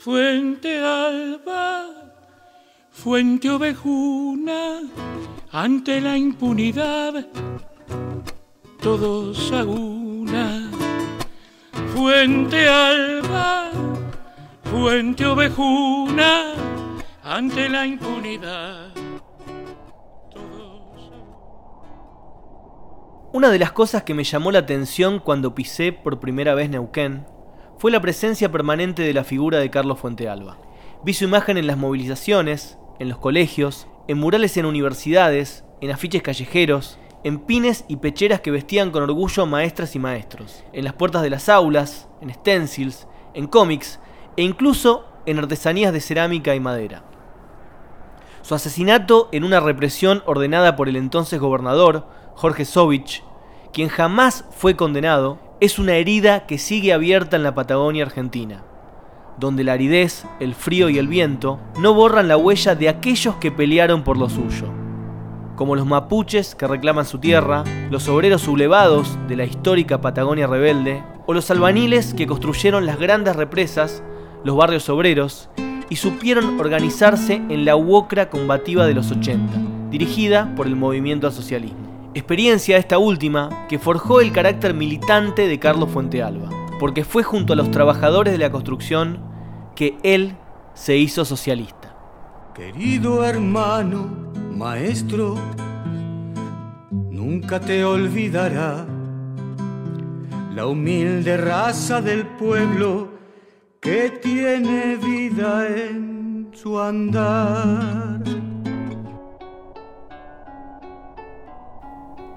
Fuente alba, fuente ovejuna, ante la impunidad, todos a una. Fuente alba, fuente ovejuna, ante la impunidad. Una de las cosas que me llamó la atención cuando pisé por primera vez Neuquén fue la presencia permanente de la figura de Carlos Fuentealba. Vi su imagen en las movilizaciones, en los colegios, en murales en universidades, en afiches callejeros, en pines y pecheras que vestían con orgullo maestras y maestros, en las puertas de las aulas, en stencils, en cómics e incluso en artesanías de cerámica y madera. Su asesinato en una represión ordenada por el entonces gobernador, Jorge Sovich, quien jamás fue condenado, es una herida que sigue abierta en la Patagonia Argentina, donde la aridez, el frío y el viento no borran la huella de aquellos que pelearon por lo suyo, como los mapuches que reclaman su tierra, los obreros sublevados de la histórica Patagonia rebelde, o los albaniles que construyeron las grandes represas, los barrios obreros, y supieron organizarse en la UOCRA combativa de los 80, dirigida por el movimiento al socialismo. Experiencia esta última que forjó el carácter militante de Carlos Fuentealba, porque fue junto a los trabajadores de la construcción que él se hizo socialista. Querido hermano, maestro, nunca te olvidará la humilde raza del pueblo que tiene vida en su andar.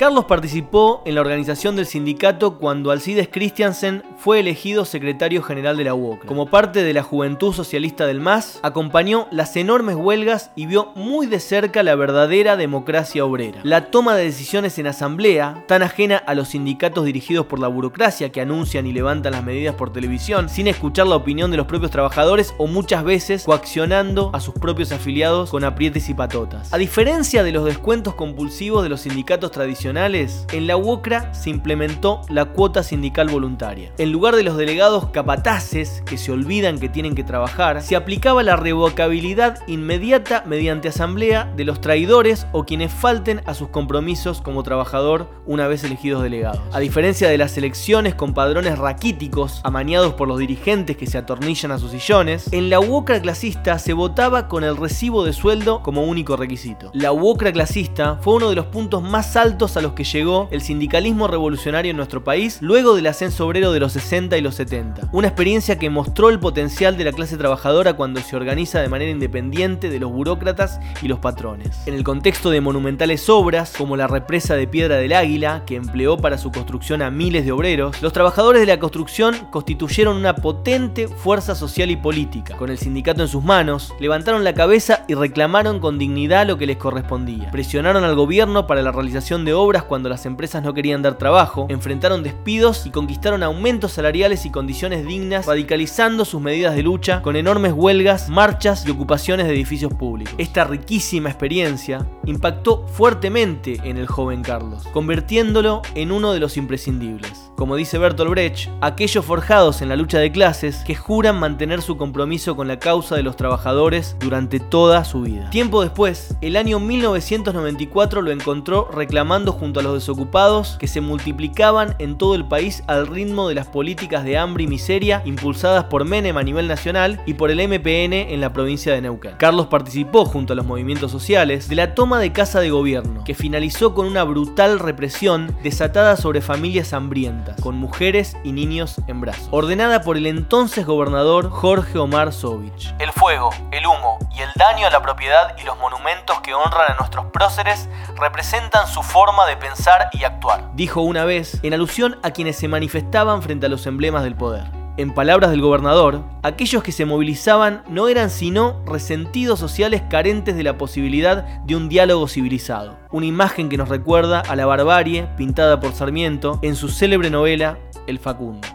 Carlos participó en la organización del sindicato cuando Alcides Christiansen fue elegido secretario general de la UOCRA. Como parte de la Juventud Socialista del MAS, acompañó las enormes huelgas y vio muy de cerca la verdadera democracia obrera. La toma de decisiones en asamblea, tan ajena a los sindicatos dirigidos por la burocracia que anuncian y levantan las medidas por televisión, sin escuchar la opinión de los propios trabajadores o muchas veces coaccionando a sus propios afiliados con aprietes y patotas. A diferencia de los descuentos compulsivos de los sindicatos tradicionales, en la UOCRA se implementó la cuota sindical voluntaria. Lugar de los delegados capataces que se olvidan que tienen que trabajar, se aplicaba la revocabilidad inmediata mediante asamblea de los traidores o quienes falten a sus compromisos como trabajador una vez elegidos delegados. A diferencia de las elecciones con padrones raquíticos amañados por los dirigentes que se atornillan a sus sillones, en la UOCRA clasista se votaba con el recibo de sueldo como único requisito. La UOCRA clasista fue uno de los puntos más altos a los que llegó el sindicalismo revolucionario en nuestro país luego del ascenso obrero de los 60 y los 70. Una experiencia que mostró el potencial de la clase trabajadora cuando se organiza de manera independiente de los burócratas y los patrones. En el contexto de monumentales obras como la represa de Piedra del Águila, que empleó para su construcción a miles de obreros, los trabajadores de la construcción constituyeron una potente fuerza social y política. Con el sindicato en sus manos, levantaron la cabeza y reclamaron con dignidad lo que les correspondía. Presionaron al gobierno para la realización de obras cuando las empresas no querían dar trabajo, enfrentaron despidos y conquistaron aumentos salariales y condiciones dignas, radicalizando sus medidas de lucha con enormes huelgas, marchas y ocupaciones de edificios públicos. Esta riquísima experiencia impactó fuertemente en el joven Carlos, convirtiéndolo en uno de los imprescindibles como dice Bertolt Brecht, aquellos forjados en la lucha de clases que juran mantener su compromiso con la causa de los trabajadores durante toda su vida. Tiempo después, el año 1994 lo encontró reclamando junto a los desocupados que se multiplicaban en todo el país al ritmo de las políticas de hambre y miseria impulsadas por Menem a nivel nacional y por el MPN en la provincia de Neuquén. Carlos participó junto a los movimientos sociales de la toma de casa de gobierno, que finalizó con una brutal represión desatada sobre familias hambrientas con mujeres y niños en brazos, ordenada por el entonces gobernador Jorge Omar Sovich. El fuego, el humo y el daño a la propiedad y los monumentos que honran a nuestros próceres representan su forma de pensar y actuar, dijo una vez en alusión a quienes se manifestaban frente a los emblemas del poder. En palabras del gobernador, aquellos que se movilizaban no eran sino resentidos sociales carentes de la posibilidad de un diálogo civilizado. Una imagen que nos recuerda a la barbarie pintada por Sarmiento en su célebre novela El Facundo.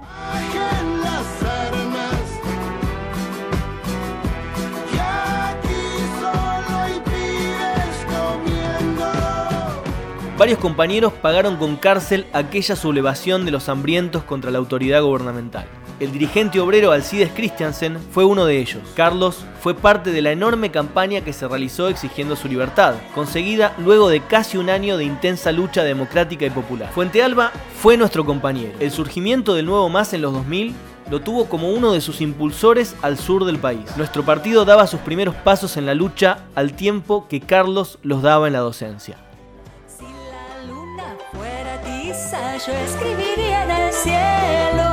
Varios compañeros pagaron con cárcel aquella sublevación de los hambrientos contra la autoridad gubernamental. El dirigente obrero Alcides Christiansen fue uno de ellos. Carlos fue parte de la enorme campaña que se realizó exigiendo su libertad, conseguida luego de casi un año de intensa lucha democrática y popular. Fuente Alba fue nuestro compañero. El surgimiento del nuevo MAS en los 2000 lo tuvo como uno de sus impulsores al sur del país. Nuestro partido daba sus primeros pasos en la lucha al tiempo que Carlos los daba en la docencia. Yo escribiría en el cielo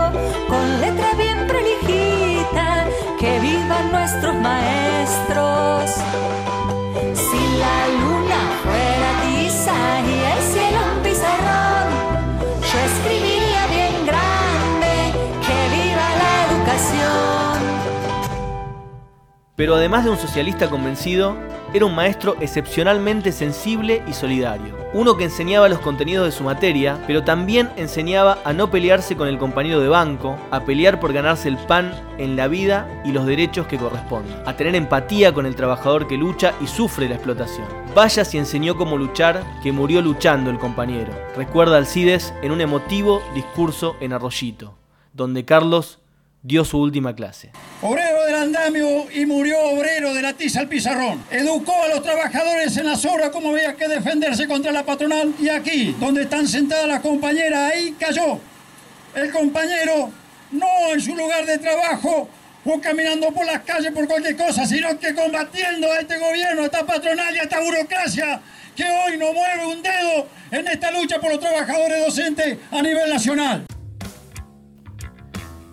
Pero además de un socialista convencido, era un maestro excepcionalmente sensible y solidario. Uno que enseñaba los contenidos de su materia, pero también enseñaba a no pelearse con el compañero de banco, a pelear por ganarse el pan en la vida y los derechos que corresponden, a tener empatía con el trabajador que lucha y sufre la explotación. Vaya si enseñó cómo luchar, que murió luchando el compañero. Recuerda Alcides en un emotivo discurso en Arroyito, donde Carlos dio su última clase. Obrero del andamio y murió obrero de la tiza al pizarrón. Educó a los trabajadores en las obras cómo había que defenderse contra la patronal. Y aquí, donde están sentadas las compañeras, ahí cayó. El compañero, no en su lugar de trabajo o caminando por las calles por cualquier cosa, sino que combatiendo a este gobierno, a esta patronal y a esta burocracia que hoy no mueve un dedo en esta lucha por los trabajadores docentes a nivel nacional.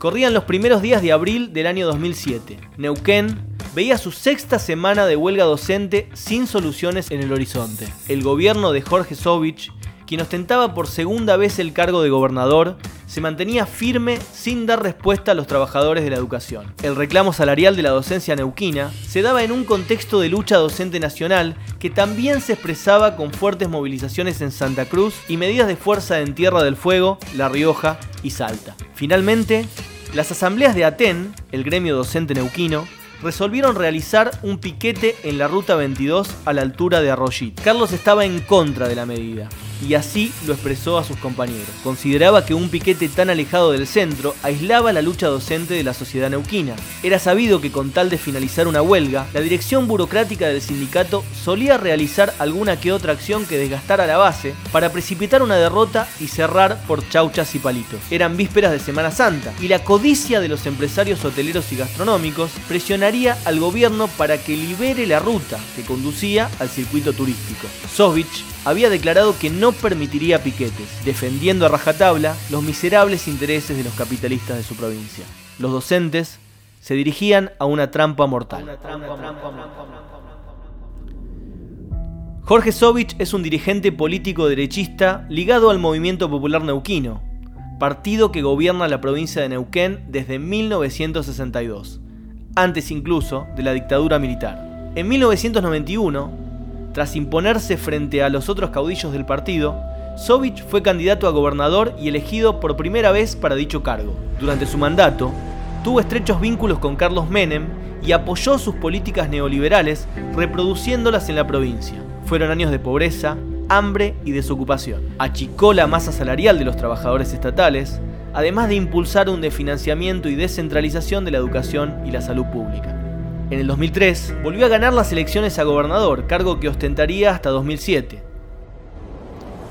Corrían los primeros días de abril del año 2007. Neuquén veía su sexta semana de huelga docente sin soluciones en el horizonte. El gobierno de Jorge Sovich, quien ostentaba por segunda vez el cargo de gobernador, se mantenía firme sin dar respuesta a los trabajadores de la educación. El reclamo salarial de la docencia neuquina se daba en un contexto de lucha docente nacional que también se expresaba con fuertes movilizaciones en Santa Cruz y medidas de fuerza en Tierra del Fuego, La Rioja y Salta. Finalmente, las asambleas de Aten, el gremio docente neuquino, resolvieron realizar un piquete en la ruta 22 a la altura de Arroyit. Carlos estaba en contra de la medida y así lo expresó a sus compañeros. Consideraba que un piquete tan alejado del centro aislaba la lucha docente de la sociedad neuquina. Era sabido que con tal de finalizar una huelga, la dirección burocrática del sindicato solía realizar alguna que otra acción que desgastara la base para precipitar una derrota y cerrar por chauchas y palitos. Eran vísperas de Semana Santa y la codicia de los empresarios hoteleros y gastronómicos presionaría al gobierno para que libere la ruta que conducía al circuito turístico. Sovich había declarado que no permitiría piquetes, defendiendo a rajatabla los miserables intereses de los capitalistas de su provincia. Los docentes se dirigían a una trampa mortal. Jorge Sovich es un dirigente político derechista ligado al movimiento popular neuquino, partido que gobierna la provincia de Neuquén desde 1962, antes incluso de la dictadura militar. En 1991, tras imponerse frente a los otros caudillos del partido, Sovich fue candidato a gobernador y elegido por primera vez para dicho cargo. Durante su mandato, tuvo estrechos vínculos con Carlos Menem y apoyó sus políticas neoliberales, reproduciéndolas en la provincia. Fueron años de pobreza, hambre y desocupación. Achicó la masa salarial de los trabajadores estatales, además de impulsar un desfinanciamiento y descentralización de la educación y la salud pública. En el 2003 volvió a ganar las elecciones a gobernador, cargo que ostentaría hasta 2007.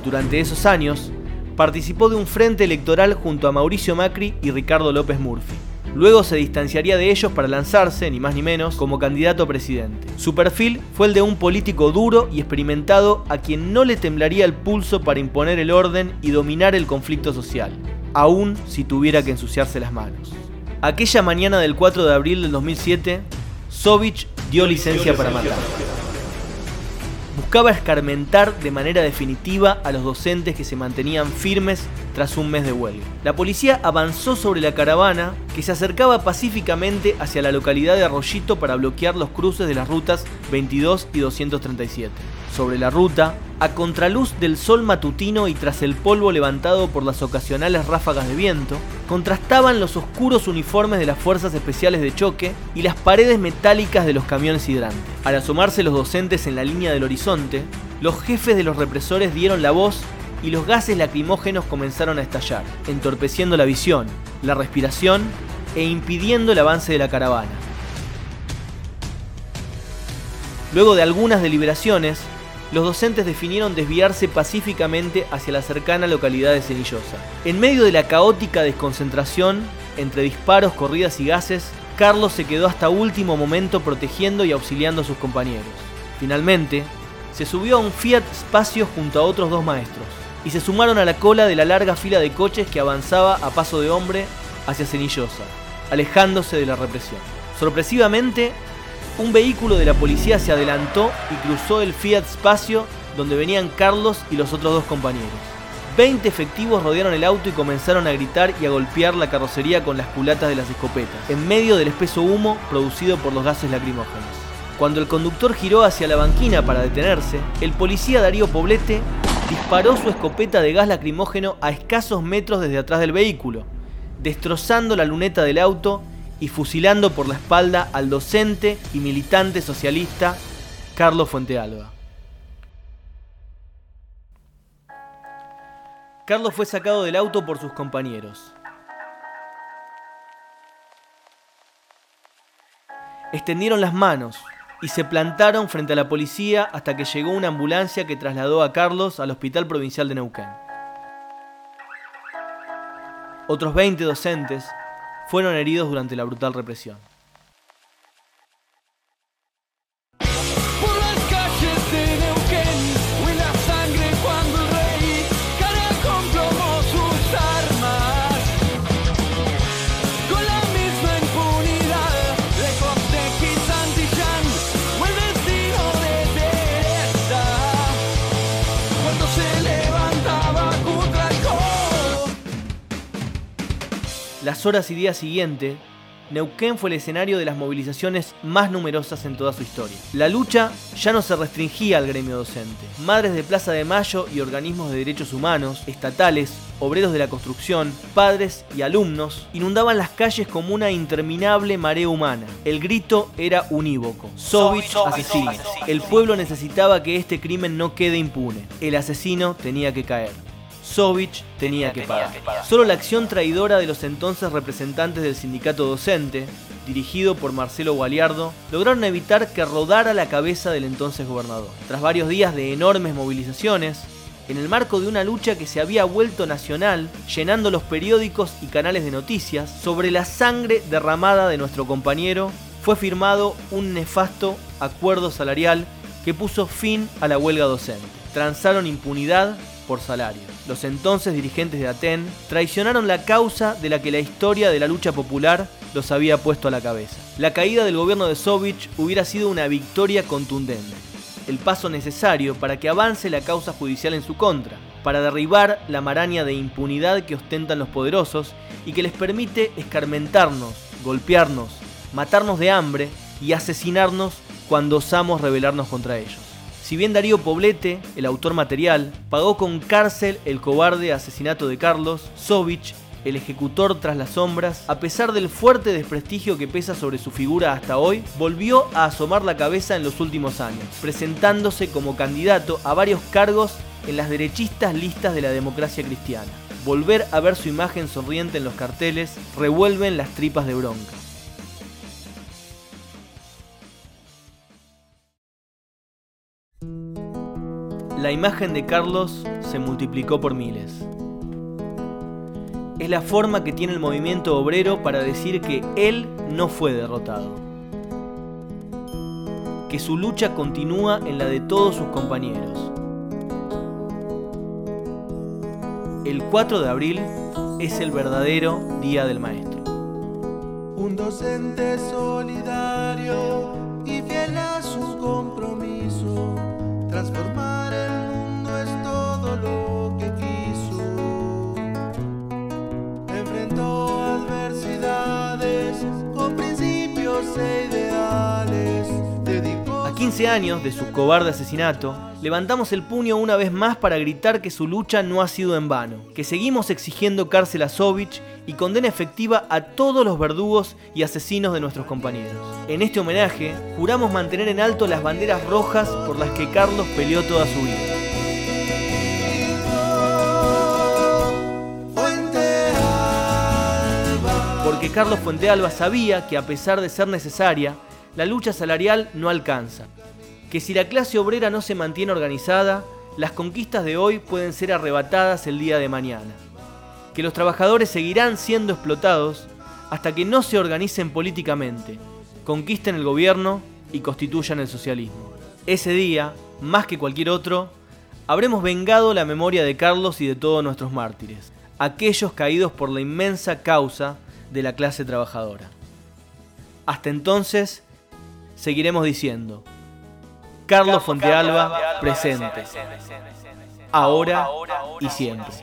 Durante esos años, participó de un frente electoral junto a Mauricio Macri y Ricardo López Murphy. Luego se distanciaría de ellos para lanzarse, ni más ni menos, como candidato a presidente. Su perfil fue el de un político duro y experimentado a quien no le temblaría el pulso para imponer el orden y dominar el conflicto social, aun si tuviera que ensuciarse las manos. Aquella mañana del 4 de abril del 2007, Sovich dio licencia para matar. Buscaba escarmentar de manera definitiva a los docentes que se mantenían firmes tras un mes de huelga. La policía avanzó sobre la caravana que se acercaba pacíficamente hacia la localidad de Arroyito para bloquear los cruces de las rutas 22 y 237. Sobre la ruta, a contraluz del sol matutino y tras el polvo levantado por las ocasionales ráfagas de viento, contrastaban los oscuros uniformes de las fuerzas especiales de choque y las paredes metálicas de los camiones hidrantes. Al asomarse los docentes en la línea del horizonte, los jefes de los represores dieron la voz y los gases lacrimógenos comenzaron a estallar, entorpeciendo la visión, la respiración e impidiendo el avance de la caravana. Luego de algunas deliberaciones, los docentes definieron desviarse pacíficamente hacia la cercana localidad de Cenillosa. En medio de la caótica desconcentración, entre disparos, corridas y gases, Carlos se quedó hasta último momento protegiendo y auxiliando a sus compañeros. Finalmente, se subió a un Fiat Spacio junto a otros dos maestros y se sumaron a la cola de la larga fila de coches que avanzaba a paso de hombre hacia Cenillosa, alejándose de la represión. Sorpresivamente, un vehículo de la policía se adelantó y cruzó el Fiat Spacio donde venían Carlos y los otros dos compañeros. Veinte efectivos rodearon el auto y comenzaron a gritar y a golpear la carrocería con las culatas de las escopetas, en medio del espeso humo producido por los gases lacrimógenos. Cuando el conductor giró hacia la banquina para detenerse, el policía Darío Poblete disparó su escopeta de gas lacrimógeno a escasos metros desde atrás del vehículo, destrozando la luneta del auto y fusilando por la espalda al docente y militante socialista Carlos Fuentealba. Carlos fue sacado del auto por sus compañeros. Extendieron las manos y se plantaron frente a la policía hasta que llegó una ambulancia que trasladó a Carlos al Hospital Provincial de Neuquén. Otros 20 docentes fueron heridos durante la brutal represión. Las horas y días siguientes, Neuquén fue el escenario de las movilizaciones más numerosas en toda su historia. La lucha ya no se restringía al gremio docente. Madres de Plaza de Mayo y organismos de derechos humanos, estatales, obreros de la construcción, padres y alumnos inundaban las calles como una interminable marea humana. El grito era unívoco. Sovich asesino. El pueblo necesitaba que este crimen no quede impune. El asesino tenía que caer. Sovich tenía que pagar. Solo la acción traidora de los entonces representantes del sindicato docente, dirigido por Marcelo Gualiardo, lograron evitar que rodara la cabeza del entonces gobernador. Tras varios días de enormes movilizaciones, en el marco de una lucha que se había vuelto nacional, llenando los periódicos y canales de noticias, sobre la sangre derramada de nuestro compañero, fue firmado un nefasto acuerdo salarial que puso fin a la huelga docente. Transaron impunidad salario. Los entonces dirigentes de Aten traicionaron la causa de la que la historia de la lucha popular los había puesto a la cabeza. La caída del gobierno de Sovich hubiera sido una victoria contundente, el paso necesario para que avance la causa judicial en su contra, para derribar la maraña de impunidad que ostentan los poderosos y que les permite escarmentarnos, golpearnos, matarnos de hambre y asesinarnos cuando osamos rebelarnos contra ellos. Si bien Darío Poblete, el autor material, pagó con cárcel el cobarde asesinato de Carlos, Sovich, el ejecutor tras las sombras, a pesar del fuerte desprestigio que pesa sobre su figura hasta hoy, volvió a asomar la cabeza en los últimos años, presentándose como candidato a varios cargos en las derechistas listas de la democracia cristiana. Volver a ver su imagen sonriente en los carteles revuelven las tripas de bronca. La imagen de Carlos se multiplicó por miles. Es la forma que tiene el movimiento obrero para decir que él no fue derrotado. Que su lucha continúa en la de todos sus compañeros. El 4 de abril es el verdadero Día del Maestro. Un docente solidario A 15 años de su cobarde asesinato, levantamos el puño una vez más para gritar que su lucha no ha sido en vano, que seguimos exigiendo cárcel a Sovich y condena efectiva a todos los verdugos y asesinos de nuestros compañeros. En este homenaje, juramos mantener en alto las banderas rojas por las que Carlos peleó toda su vida. Porque Carlos Fuentealba sabía que a pesar de ser necesaria, la lucha salarial no alcanza, que si la clase obrera no se mantiene organizada, las conquistas de hoy pueden ser arrebatadas el día de mañana, que los trabajadores seguirán siendo explotados hasta que no se organicen políticamente, conquisten el gobierno y constituyan el socialismo. Ese día, más que cualquier otro, habremos vengado la memoria de Carlos y de todos nuestros mártires, aquellos caídos por la inmensa causa de la clase trabajadora. Hasta entonces, seguiremos diciendo, Carlos Fontealba presente, ahora y siempre.